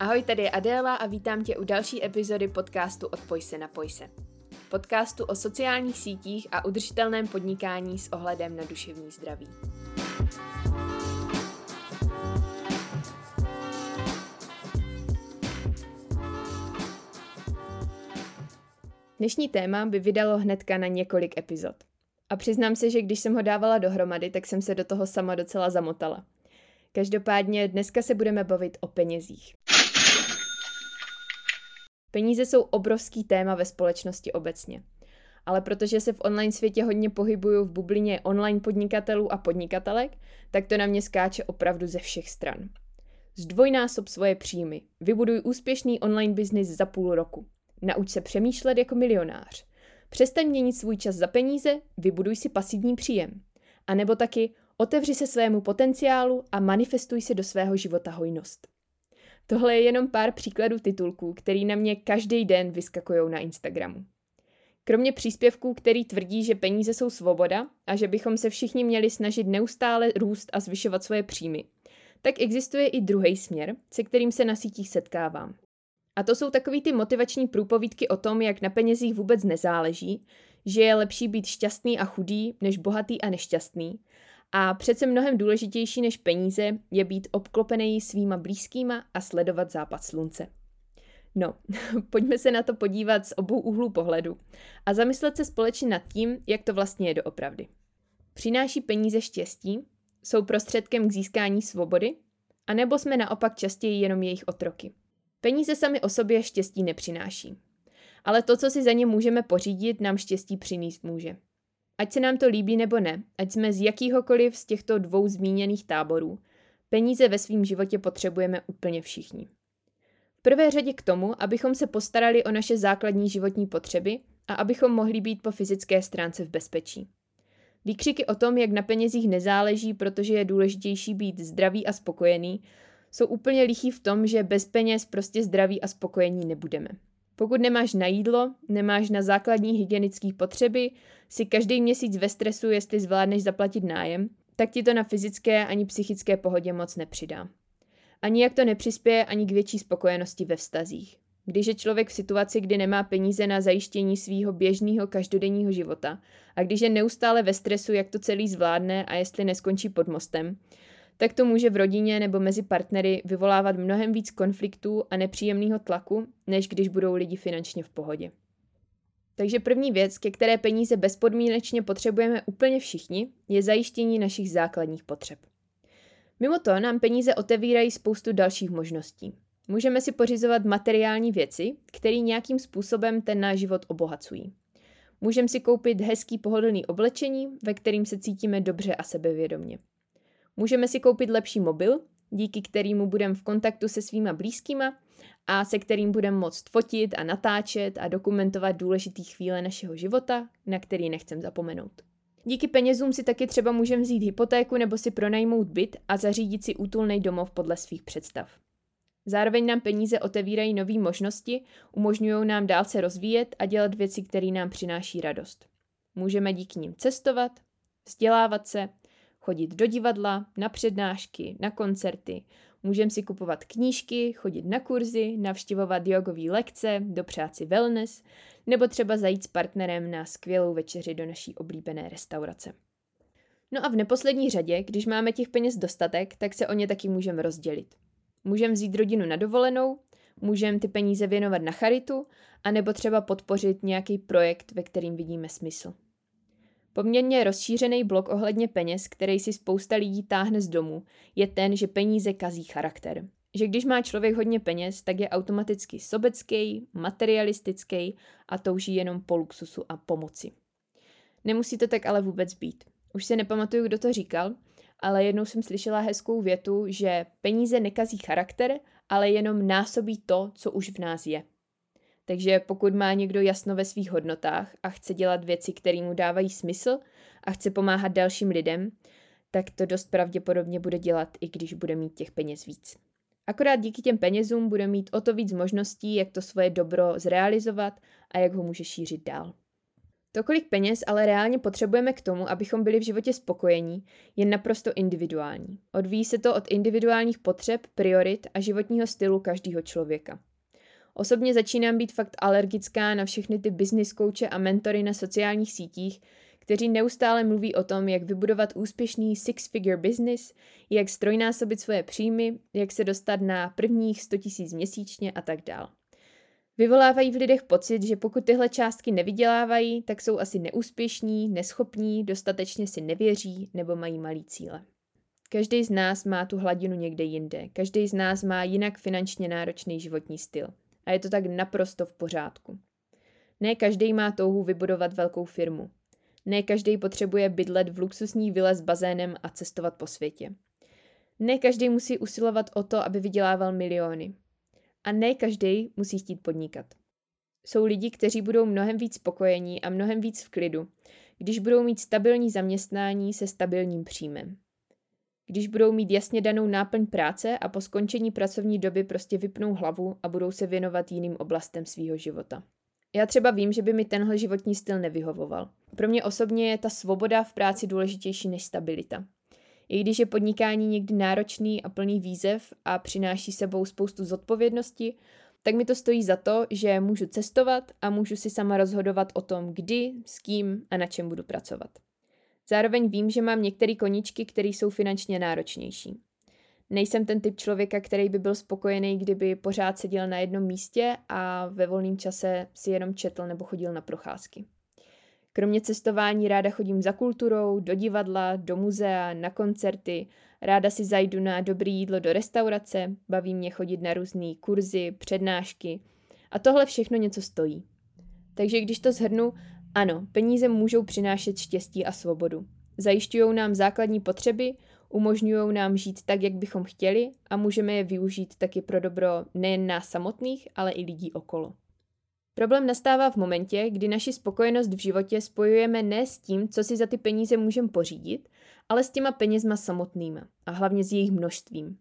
Ahoj, tady je Adéla a vítám tě u další epizody podcastu Odpoj se na se. Podcastu o sociálních sítích a udržitelném podnikání s ohledem na duševní zdraví. Dnešní téma by vydalo hnedka na několik epizod. A přiznám se, že když jsem ho dávala dohromady, tak jsem se do toho sama docela zamotala. Každopádně dneska se budeme bavit o penězích. Peníze jsou obrovský téma ve společnosti obecně. Ale protože se v online světě hodně pohybuju v bublině online podnikatelů a podnikatelek, tak to na mě skáče opravdu ze všech stran. Zdvojnásob svoje příjmy. Vybuduj úspěšný online biznis za půl roku. Nauč se přemýšlet jako milionář. Přestaň měnit svůj čas za peníze, vybuduj si pasivní příjem. A nebo taky otevři se svému potenciálu a manifestuj si do svého života hojnost. Tohle je jenom pár příkladů titulků, který na mě každý den vyskakují na Instagramu. Kromě příspěvků, který tvrdí, že peníze jsou svoboda a že bychom se všichni měli snažit neustále růst a zvyšovat svoje příjmy, tak existuje i druhý směr, se kterým se na sítích setkávám. A to jsou takový ty motivační průpovídky o tom, jak na penězích vůbec nezáleží, že je lepší být šťastný a chudý, než bohatý a nešťastný. A přece mnohem důležitější než peníze je být obklopený svýma blízkýma a sledovat západ slunce. No, pojďme se na to podívat z obou úhlů pohledu a zamyslet se společně nad tím, jak to vlastně je doopravdy. Přináší peníze štěstí? Jsou prostředkem k získání svobody? A nebo jsme naopak častěji jenom jejich otroky? Peníze sami o sobě štěstí nepřináší. Ale to, co si za ně můžeme pořídit, nám štěstí přinést může. Ať se nám to líbí nebo ne, ať jsme z jakýhokoliv z těchto dvou zmíněných táborů, peníze ve svém životě potřebujeme úplně všichni. V prvé řadě k tomu, abychom se postarali o naše základní životní potřeby a abychom mohli být po fyzické stránce v bezpečí. Výkřiky o tom, jak na penězích nezáleží, protože je důležitější být zdravý a spokojený, jsou úplně lichý v tom, že bez peněz prostě zdraví a spokojení nebudeme. Pokud nemáš na jídlo, nemáš na základní hygienické potřeby, si každý měsíc ve stresu, jestli zvládneš zaplatit nájem, tak ti to na fyzické ani psychické pohodě moc nepřidá. Ani jak to nepřispěje ani k větší spokojenosti ve vztazích. Když je člověk v situaci, kdy nemá peníze na zajištění svého běžného každodenního života a když je neustále ve stresu, jak to celý zvládne a jestli neskončí pod mostem, tak to může v rodině nebo mezi partnery vyvolávat mnohem víc konfliktů a nepříjemného tlaku, než když budou lidi finančně v pohodě. Takže první věc, ke které peníze bezpodmínečně potřebujeme úplně všichni, je zajištění našich základních potřeb. Mimo to nám peníze otevírají spoustu dalších možností. Můžeme si pořizovat materiální věci, které nějakým způsobem ten náš život obohacují. Můžeme si koupit hezký pohodlný oblečení, ve kterým se cítíme dobře a sebevědomně. Můžeme si koupit lepší mobil, díky kterému budeme v kontaktu se svýma blízkýma a se kterým budeme moct fotit a natáčet a dokumentovat důležitý chvíle našeho života, na který nechcem zapomenout. Díky penězům si taky třeba můžeme vzít hypotéku nebo si pronajmout byt a zařídit si útulný domov podle svých představ. Zároveň nám peníze otevírají nové možnosti, umožňují nám dál se rozvíjet a dělat věci, které nám přináší radost. Můžeme díky nim cestovat, vzdělávat se, chodit do divadla, na přednášky, na koncerty, můžeme si kupovat knížky, chodit na kurzy, navštěvovat jogové lekce, dopřát si wellness, nebo třeba zajít s partnerem na skvělou večeři do naší oblíbené restaurace. No a v neposlední řadě, když máme těch peněz dostatek, tak se o ně taky můžeme rozdělit. Můžeme vzít rodinu na dovolenou, můžeme ty peníze věnovat na charitu, anebo třeba podpořit nějaký projekt, ve kterým vidíme smysl. Poměrně rozšířený blok ohledně peněz, který si spousta lidí táhne z domu, je ten, že peníze kazí charakter. Že když má člověk hodně peněz, tak je automaticky sobecký, materialistický a touží jenom po luxusu a pomoci. Nemusí to tak ale vůbec být. Už se nepamatuju, kdo to říkal, ale jednou jsem slyšela hezkou větu, že peníze nekazí charakter, ale jenom násobí to, co už v nás je. Takže pokud má někdo jasno ve svých hodnotách a chce dělat věci, které mu dávají smysl a chce pomáhat dalším lidem, tak to dost pravděpodobně bude dělat, i když bude mít těch peněz víc. Akorát díky těm penězům bude mít o to víc možností, jak to svoje dobro zrealizovat a jak ho může šířit dál. To, kolik peněz ale reálně potřebujeme k tomu, abychom byli v životě spokojení, je naprosto individuální. Odvíjí se to od individuálních potřeb, priorit a životního stylu každého člověka. Osobně začínám být fakt alergická na všechny ty business kouče a mentory na sociálních sítích, kteří neustále mluví o tom, jak vybudovat úspěšný six-figure business, jak strojnásobit svoje příjmy, jak se dostat na prvních 100 000 měsíčně a tak dál. Vyvolávají v lidech pocit, že pokud tyhle částky nevydělávají, tak jsou asi neúspěšní, neschopní, dostatečně si nevěří nebo mají malý cíle. Každý z nás má tu hladinu někde jinde. Každý z nás má jinak finančně náročný životní styl. A je to tak naprosto v pořádku. Ne každý má touhu vybudovat velkou firmu. Ne každý potřebuje bydlet v luxusní vile s bazénem a cestovat po světě. Ne každý musí usilovat o to, aby vydělával miliony. A ne každý musí chtít podnikat. Jsou lidi, kteří budou mnohem víc spokojení a mnohem víc v klidu, když budou mít stabilní zaměstnání se stabilním příjmem. Když budou mít jasně danou náplň práce a po skončení pracovní doby prostě vypnou hlavu a budou se věnovat jiným oblastem svého života. Já třeba vím, že by mi tenhle životní styl nevyhovoval. Pro mě osobně je ta svoboda v práci důležitější než stabilita. I když je podnikání někdy náročný a plný výzev a přináší sebou spoustu zodpovědnosti, tak mi to stojí za to, že můžu cestovat a můžu si sama rozhodovat o tom, kdy, s kým a na čem budu pracovat. Zároveň vím, že mám některé koníčky, které jsou finančně náročnější. Nejsem ten typ člověka, který by byl spokojený, kdyby pořád seděl na jednom místě a ve volném čase si jenom četl nebo chodil na procházky. Kromě cestování ráda chodím za kulturou, do divadla, do muzea, na koncerty, ráda si zajdu na dobré jídlo do restaurace, baví mě chodit na různé kurzy, přednášky a tohle všechno něco stojí. Takže když to zhrnu, ano, peníze můžou přinášet štěstí a svobodu. Zajišťují nám základní potřeby, umožňují nám žít tak, jak bychom chtěli a můžeme je využít taky pro dobro nejen nás samotných, ale i lidí okolo. Problém nastává v momentě, kdy naši spokojenost v životě spojujeme ne s tím, co si za ty peníze můžeme pořídit, ale s těma penězma samotnýma a hlavně s jejich množstvím.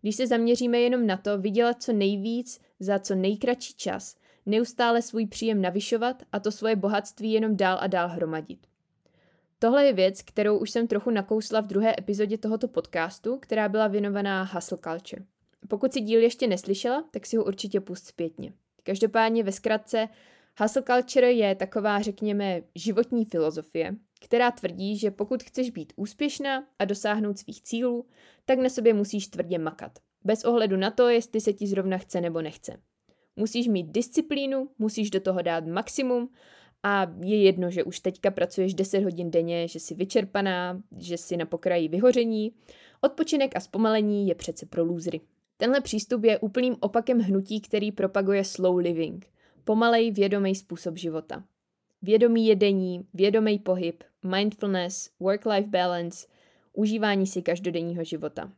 Když se zaměříme jenom na to vydělat co nejvíc za co nejkratší čas, neustále svůj příjem navyšovat a to svoje bohatství jenom dál a dál hromadit. Tohle je věc, kterou už jsem trochu nakousla v druhé epizodě tohoto podcastu, která byla věnovaná hustle culture. Pokud si díl ještě neslyšela, tak si ho určitě pust zpětně. Každopádně ve zkratce hustle culture je taková, řekněme, životní filozofie, která tvrdí, že pokud chceš být úspěšná a dosáhnout svých cílů, tak na sobě musíš tvrdě makat. Bez ohledu na to, jestli se ti zrovna chce nebo nechce. Musíš mít disciplínu, musíš do toho dát maximum a je jedno, že už teďka pracuješ 10 hodin denně, že jsi vyčerpaná, že jsi na pokraji vyhoření. Odpočinek a zpomalení je přece pro lůzry. Tenhle přístup je úplným opakem hnutí, který propaguje slow living, pomalej vědomý způsob života. Vědomý jedení, vědomý pohyb, mindfulness, work-life balance, užívání si každodenního života.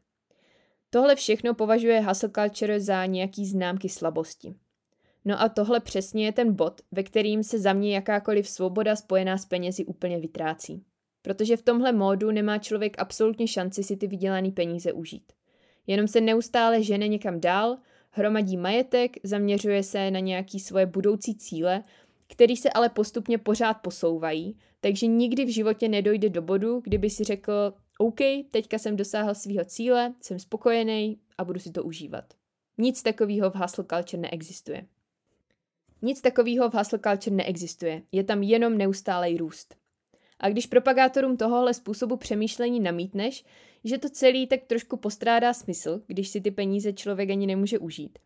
Tohle všechno považuje hustle culture za nějaký známky slabosti. No a tohle přesně je ten bod, ve kterým se za mě jakákoliv svoboda spojená s penězi úplně vytrácí. Protože v tomhle módu nemá člověk absolutně šanci si ty vydělané peníze užít. Jenom se neustále žene někam dál, hromadí majetek, zaměřuje se na nějaký svoje budoucí cíle, který se ale postupně pořád posouvají, takže nikdy v životě nedojde do bodu, kdyby si řekl, OK, teďka jsem dosáhl svého cíle, jsem spokojený a budu si to užívat. Nic takového v hustle culture neexistuje. Nic takového v hustle culture neexistuje, je tam jenom neustálej růst. A když propagátorům tohohle způsobu přemýšlení namítneš, že to celý tak trošku postrádá smysl, když si ty peníze člověk ani nemůže užít,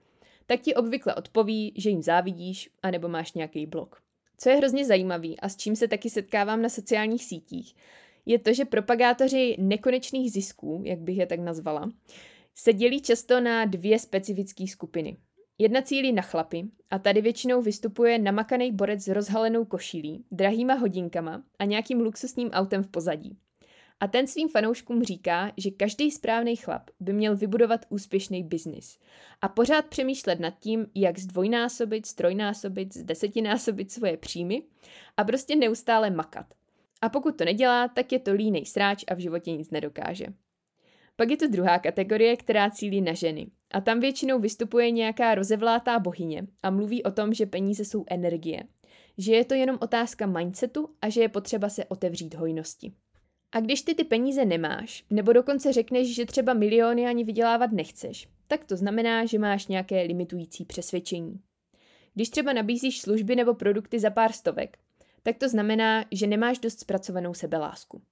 tak ti obvykle odpoví, že jim závidíš, anebo máš nějaký blok. Co je hrozně zajímavý a s čím se taky setkávám na sociálních sítích, je to, že propagátoři nekonečných zisků, jak bych je tak nazvala, se dělí často na dvě specifické skupiny. Jedna cílí na chlapy a tady většinou vystupuje namakaný borec s rozhalenou košilí, drahýma hodinkama a nějakým luxusním autem v pozadí. A ten svým fanouškům říká, že každý správný chlap by měl vybudovat úspěšný biznis a pořád přemýšlet nad tím, jak zdvojnásobit, strojnásobit, zdesetinásobit svoje příjmy a prostě neustále makat. A pokud to nedělá, tak je to línej sráč a v životě nic nedokáže. Pak je to druhá kategorie, která cílí na ženy. A tam většinou vystupuje nějaká rozevlátá bohyně a mluví o tom, že peníze jsou energie. že je to jenom otázka mindsetu a že je potřeba se otevřít hojnosti. A když ty ty peníze nemáš, nebo dokonce řekneš, že třeba miliony ani vydělávat nechceš, tak to znamená, že máš nějaké limitující přesvědčení. Když třeba nabízíš služby nebo produkty za pár stovek, tak to znamená, že nemáš dost zpracovanou sebelásku.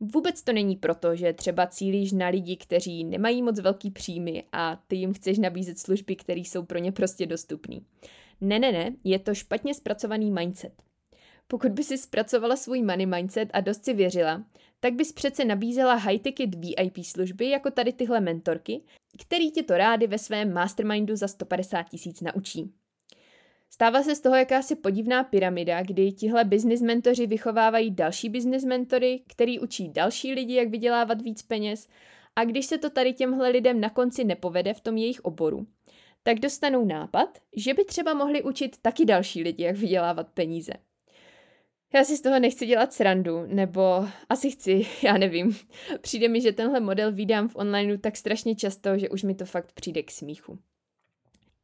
Vůbec to není proto, že třeba cílíš na lidi, kteří nemají moc velký příjmy a ty jim chceš nabízet služby, které jsou pro ně prostě dostupné. Ne, ne, ne, je to špatně zpracovaný mindset. Pokud by si zpracovala svůj money mindset a dost si věřila, tak bys přece nabízela high-ticket VIP služby jako tady tyhle mentorky, který ti to rády ve svém mastermindu za 150 tisíc naučí. Stává se z toho jakási podivná pyramida, kdy tihle business mentoři vychovávají další business mentory, který učí další lidi, jak vydělávat víc peněz a když se to tady těmhle lidem na konci nepovede v tom jejich oboru, tak dostanou nápad, že by třeba mohli učit taky další lidi, jak vydělávat peníze. Já si z toho nechci dělat srandu, nebo asi chci, já nevím. Přijde mi, že tenhle model vydám v onlineu tak strašně často, že už mi to fakt přijde k smíchu.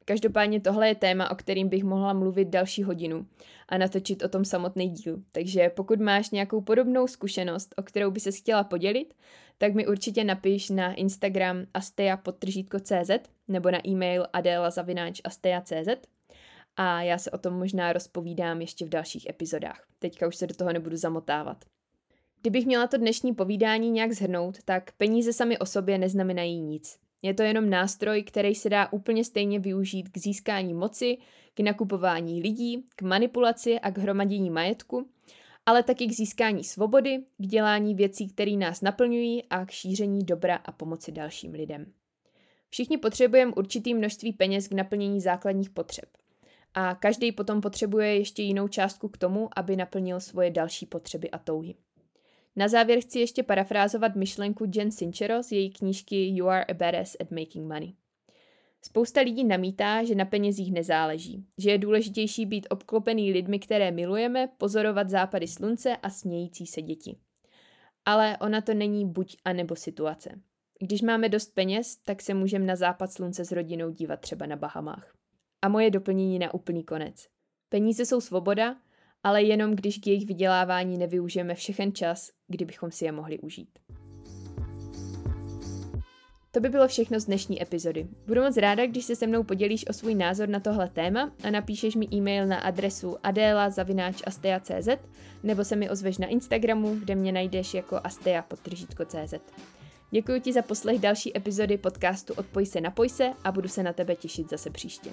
Každopádně tohle je téma, o kterým bych mohla mluvit další hodinu a natočit o tom samotný díl. Takže pokud máš nějakou podobnou zkušenost, o kterou by se chtěla podělit, tak mi určitě napiš na Instagram astea.cz nebo na e-mail adela.astea.cz a já se o tom možná rozpovídám ještě v dalších epizodách. Teďka už se do toho nebudu zamotávat. Kdybych měla to dnešní povídání nějak zhrnout, tak peníze sami o sobě neznamenají nic. Je to jenom nástroj, který se dá úplně stejně využít k získání moci, k nakupování lidí, k manipulaci a k hromadění majetku, ale taky k získání svobody, k dělání věcí, které nás naplňují a k šíření dobra a pomoci dalším lidem. Všichni potřebujeme určitý množství peněz k naplnění základních potřeb. A každý potom potřebuje ještě jinou částku k tomu, aby naplnil svoje další potřeby a touhy. Na závěr chci ještě parafrázovat myšlenku Jen Sincero z její knížky You are a badass at making money. Spousta lidí namítá, že na penězích nezáleží, že je důležitější být obklopený lidmi, které milujeme, pozorovat západy slunce a smějící se děti. Ale ona to není buď a nebo situace. Když máme dost peněz, tak se můžeme na západ slunce s rodinou dívat třeba na Bahamách. A moje doplnění na úplný konec. Peníze jsou svoboda ale jenom když k jejich vydělávání nevyužijeme všechen čas, kdybychom si je mohli užít. To by bylo všechno z dnešní epizody. Budu moc ráda, když se se mnou podělíš o svůj názor na tohle téma a napíšeš mi e-mail na adresu adela.astea.cz nebo se mi ozveš na Instagramu, kde mě najdeš jako astea.cz. Děkuji ti za poslech další epizody podcastu Odpoj se, napoj se a budu se na tebe těšit zase příště.